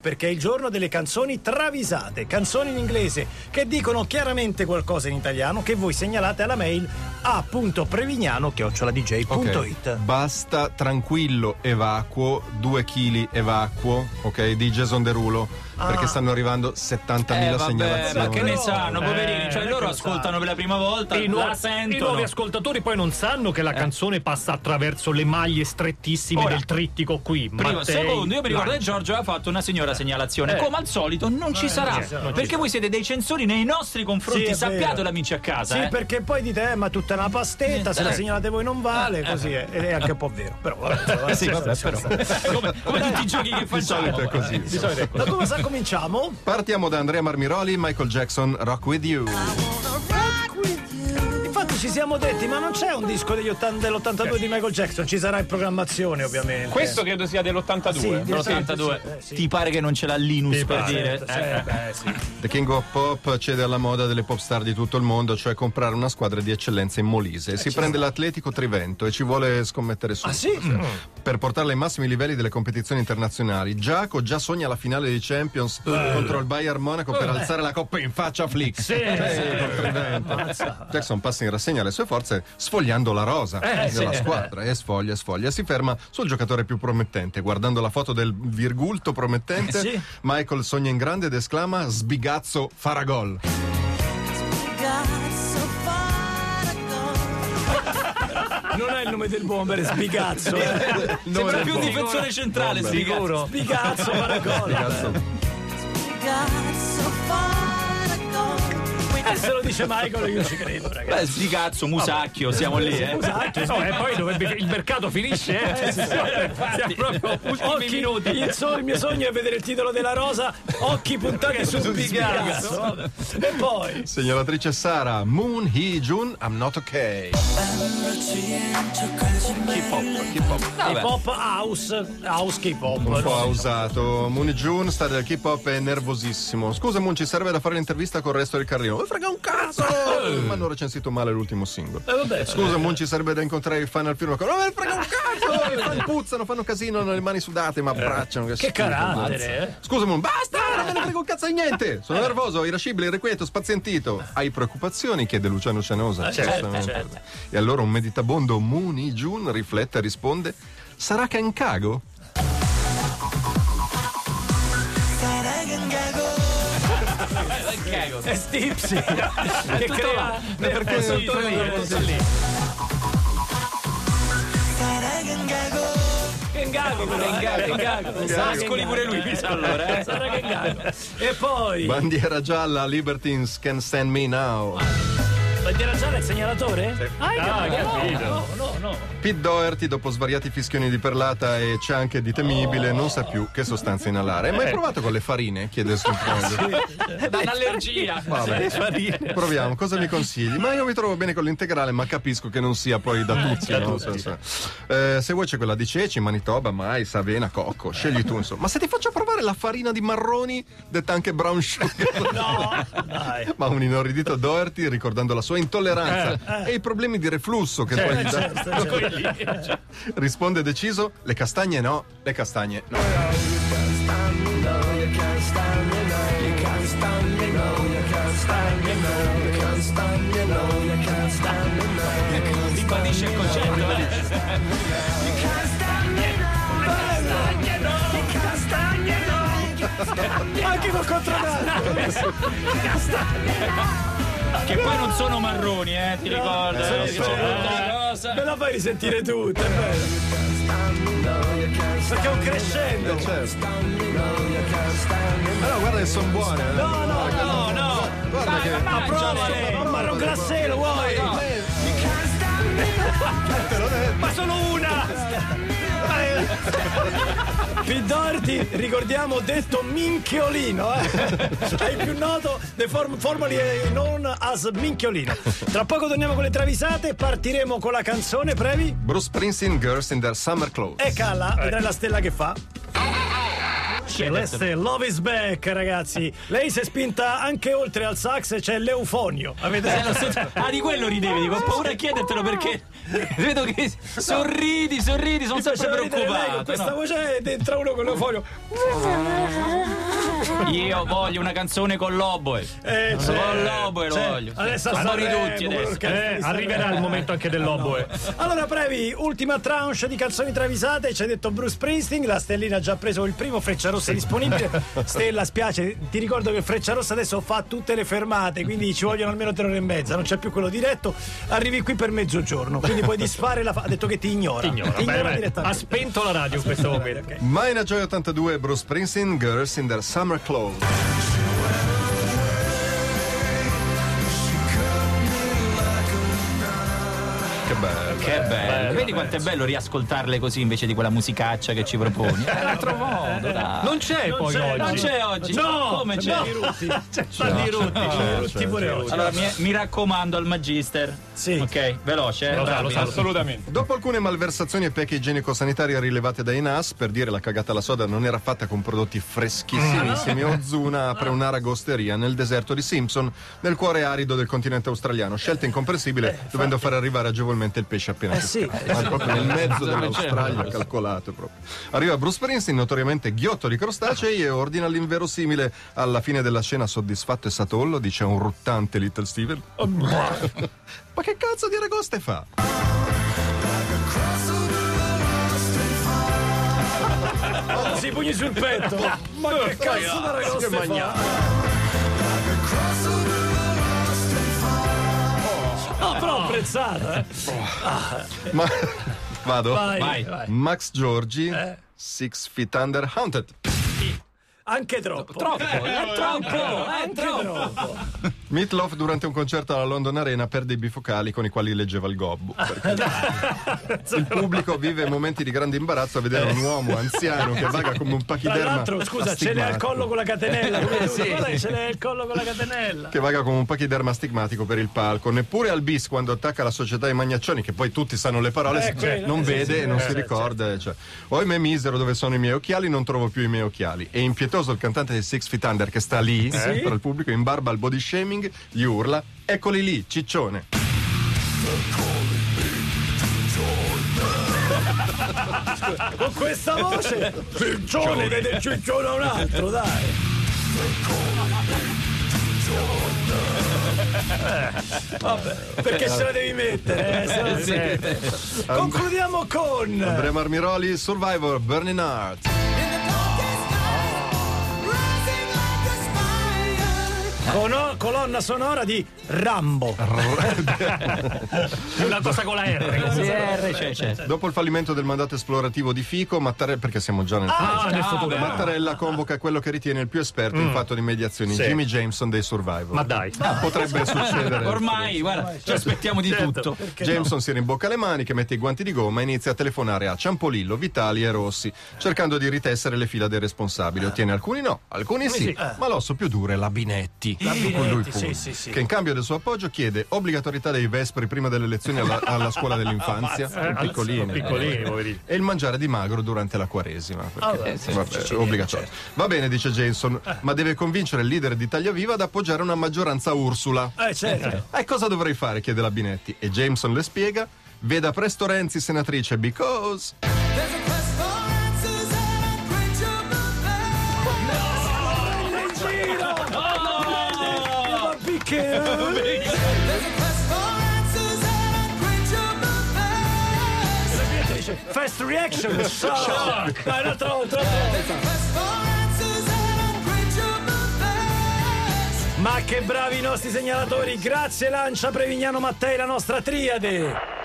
Perché è il giorno delle canzoni travisate, canzoni in inglese che dicono chiaramente qualcosa in italiano che voi segnalate alla mail a.prevignano-dj.it. Basta tranquillo evacuo, 2 kg evacuo, ok? Di Jason Derulo. Perché stanno arrivando 70.000 Eh, vabbè, segnalazioni. ma che ne sanno, eh, poverini? Cioè, loro lo ascoltano per la prima volta, I, nuovi- la I sentono. nuovi ascoltatori poi non sanno che la canzone passa attraverso le maglie strettissime Ora, del trittico qui. Primo, Mattei, secondo, io mi ricordo che. Giorgio aveva fatto una signora segnalazione. Eh. Come al solito, non ci sarà. non ci sarà, non ci perché voi siete dei censori nei nostri confronti. Sì, Sappiatelo, amici a casa. Sì, eh. perché poi dite, eh, ma tutta una pastetta, se la Eh. segnalate voi non vale, così è. Ed è anche un po' vero. Però vabbè, Sì, vabbè, però. come, come tutti i giochi che Di solito facciamo. è così. Di solito è così. Da come sa cominciamo? Partiamo da Andrea Marmiroli, Michael Jackson, Rock With You. Infatti ci siamo detti, ma non c'è un disco degli 80 dell'82 di Michael Jackson, ci sarà in programmazione ovviamente. Questo credo sia dell'82. Sì, di- L'82. Eh, sì. Ti pare che non ce l'ha Linus per dire? Certo, sì, beh, sì. The King of Pop cede alla moda delle pop star di tutto il mondo, cioè comprare una squadra di eccellenza in Molise. Si prende l'Atletico Trivento e ci vuole scommettere su. Ah sì? Per portarla ai massimi livelli delle competizioni internazionali. Giaco già sogna la finale di Champions contro il Bayern Monaco per alzare la coppa in faccia a Flick. Sì, col Trivento. Jackson passa in rassegna le sue forze sfogliando la rosa Eh, della sì. squadra e sfoglia, sfoglia. Si ferma sul giocatore più promettente. Guardando la foto del virgulto promettente, Sì. Michael sogna in grande ed esclama: Sbigazzo farà gol. Non è il nome del bomber, è Sbigazzo. eh. Sembra più un difensore centrale, sicuro. Sbigazzo, Maragol. Eh, dice Michael io ci credo, ragazzi. Beh, sti cazzo, musacchio, siamo lì, eh. No, e poi dovrebbe- il mercato finisce, eh. Siamo proprio ultimi Occhi, minuti. il, sogno, il mio sogno è vedere il titolo della rosa, occhi puntati su Sbigazzo. Vabbè. E poi Segnalatrice Sara, Moon Hee Jun, I'm not okay. Hop. hip hop house, house hip hop. Un po' ha usato. Moon Hee Jun sta del hip hop è nervosissimo. Scusa Moon, ci serve da fare l'intervista con il resto del carrino. Mi frega un cazzo! Ma hanno recensito male l'ultimo singolo. Eh, vabbè. Scusa Moon, ci serve da incontrare il fan al firma. Non me ne frega un cazzo! I fan puzzano, fanno casino, hanno le mani sudate, ma abbracciano. Che, Che carattere, eh? Scusa Moon, basta! Non me ne frega un cazzo di niente! Sono nervoso, irascibile, irrequieto, spazientito. Hai preoccupazioni? chiede Luciano Cianosa. certo, Giustamente. certo. E allora un meditabondo Hee Jun riflette e risponde: Sarà che in cago? È Stipsy che crea perché- sì, tutto lì, tutto lì. Che ingago però, eh, che ingago. Sarà che Ascoli pure lui, allora, eh. Sarà che ingago. E poi Bandiera gialla, Libertines can stand me now. Bandiera gialla il segnalatore? Ah, Ah, che capito. no, no, no. Pete Doherty, dopo svariati fischioni di perlata e c'è anche di temibile, non sa più che sostanza inalare. Ma hai provato con le farine? chiede il sottofondo. Da un'allergia. Vabbè. Proviamo, cosa mi consigli? Ma io mi trovo bene con l'integrale, ma capisco che non sia poi da tutti. no? Se- se- eh, se vuoi c'è quella di ceci, manitoba, mais, avena, cocco. Scegli tu, insomma. Ma se ti faccio provare la farina di marroni, detta anche brown sugar. No, dai. Ma un inorridito Doherty, ricordando la sua intolleranza e i problemi di reflusso che poi gli dà. Certo, certo. Risponde deciso: le castagne no, le castagne no. Ribadisce il concetto. eh. Anche col controcanto. Che poi non sono marroni, eh, ti ricordo. Eh, lo eh, so. dice una cosa. Me la fai risentire tutta, è bello. Perché è un crescendo. Allora, guarda che sono buone. eh. No, no, no, no. Guarda che. Ma provale. Un marron glassero, vuoi? Ma solo una. Pidorti, ricordiamo, detto minchiolino, eh? è il più noto dei form- formally known as minchiolino. Tra poco torniamo con le travisate, partiremo con la canzone, previ? Bruce Springsteen, Girls in Their Summer Clothes. E calla, vedrai la stella che fa. Celeste, Love is back, ragazzi. Lei si è spinta anche oltre al sax e c'è l'eufonio. Avete Eh, lo so- ah, di quello ridevi, dico, ho paura a chiedertelo perché vedo che sorridi, sorridi, sono sempre ridere lei con preoccupato. questa no? voce ed entra uno con l'eufonio. Io voglio una canzone con l'oboe. Eh, Con l'oboe lo c'è. voglio. Adesso Sono ridotti Remo, adesso. Eh, arriverà il momento anche dell'oboe. Allora, Previ, ultima tranche di canzoni travisate. Ci ha detto Bruce Springsteen. La stellina ha già preso il primo Freccia Rossa disponibile. Stella, spiace, ti ricordo che Freccia Rossa adesso fa tutte le fermate, quindi ci vogliono almeno tre ore e mezza. Non c'è più quello diretto. Arrivi qui per mezzogiorno, quindi puoi disfare la. Fa- ha detto che ti ignora. Ignora, Ti beh, ignora beh, ha direttamente. spento la radio in questo momento. Mina Joy 82, Bruce Springsteen, Girls in their Summer Clothes. Che bello. Che bello. Vedi quanto è bello riascoltarle così invece di quella musicaccia che ci proponi. È un altro modo, dai. Non c'è poi c'è, oggi. Non c'è oggi. No, come c'è? Di Rutti. C'è Rutti. Pure oggi. Allora, mi, mi raccomando al Magister. Sì. Ok, veloce, eh. Lo sa, lo sa, assolutamente. Dopo alcune malversazioni e pecche igienico-sanitarie rilevate dai NAS, per dire la cagata alla soda non era fatta con prodotti freschissimissimi, Ozuna apre un'aragosteria nel deserto di Simpson, nel cuore arido del continente australiano. Scelta incomprensibile, dovendo far arrivare agevolmente il pesce appena Eh sì. pescato. Ma proprio nel mezzo dell'Australia, calcolato proprio. Arriva Bruce Springsteen, notoriamente ghiotto di crostacei, e ordina l'inverosimile. Alla fine della scena, soddisfatto e satollo, dice a un ruttante Little Steven. Ma che cazzo di aragoste fa? Si pugni sul petto. Ma che cazzo da ragazzi fa? Apprezzata, eh. Ma vado? Vai, Vai. vai. Max Giorgi, Eh. Six Feet Under Haunted. Anche troppo. Troppo, è troppo, è Anche troppo. Meatloaf durante un concerto alla London Arena perde i bifocali con i quali leggeva il gobbo. il pubblico vive momenti di grande imbarazzo a vedere un uomo anziano che vaga come un Tra pachiderma. l'altro, scusa, ce al astigmatico. collo con la catenella. come sì, Guarda ce l'hai al collo con la catenella. Che vaga come un pachiderma astigmatico per il palco. Neppure al bis quando attacca la società ai magnaccioni, che poi tutti sanno le parole, Eh, quello, non sì, vede sì, e non eh, si ricorda. Cioè. Ohimè misero, dove sono i miei occhiali? Non trovo più i miei occhiali. E impietoso il cantante di Six Feet Under che sta lì, eh, tra il pubblico, in barba al body shaming, gli urla: Eccoli lì, ciccione. Con questa voce, ciccione, vede ciccione a un altro, dai. Vabbè, perché ce la devi mettere? eh, se no- Sì. Concludiamo con Andrea Marmiroli, Survivor, Burning Heart. Cono- colonna sonora di Rambo. Una cosa con la R. Sì, R, c'è, c'è. Dopo il fallimento del mandato esplorativo di Fico, Mattarella, perché siamo già nel Ah, nel futuro. Mattarella convoca quello che ritiene il più esperto in fatto di mediazioni, Sì. Jimmy Jameson dei Survivor. Ma dai. Potrebbe succedere. Ormai, guarda, ci aspettiamo di Certo. tutto. Jameson si rimbocca le maniche, mette i guanti di gomma e inizia a telefonare a Ciampolillo, Vitali e Rossi, cercando di ritessere le fila dei responsabili. Ottiene alcuni no, alcuni sì, ma l'osso più duro è la Binetti, Binetti, con lui sì, sì, sì. che in cambio del suo appoggio chiede obbligatorietà dei vespri prima delle lezioni alla, alla scuola dell'infanzia, Eh, piccolini, Piccolini, poverini. e il mangiare di magro durante la quaresima. Perché, Ah, vabbè, obbligatorio. viene, Va bene, dice Jameson, ma deve convincere il leader di Taglia Viva ad appoggiare una maggioranza Ursula. Eh, certo. E cosa dovrei fare? chiede la Binetti. E Jameson le spiega. Veda presto Renzi, senatrice, because. Fast reaction, shock! Dai, un'altra volta, un'altra volta. Ma che bravi i nostri segnalatori! Grazie Lancia, Prevignano, Mattei, la nostra triade!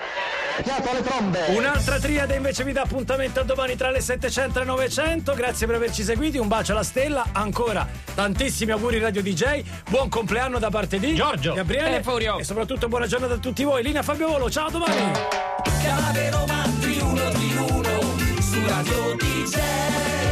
Un'altra triade invece vi dà appuntamento a domani tra le 700 e le 900. Grazie per averci seguiti. Un bacio alla stella. Ancora tantissimi auguri Radio DJ. Buon compleanno da parte di Giorgio. Gabriele E Furio. e soprattutto buona giornata a tutti voi. Linea Fabio Volo. Ciao a domani. your DJ.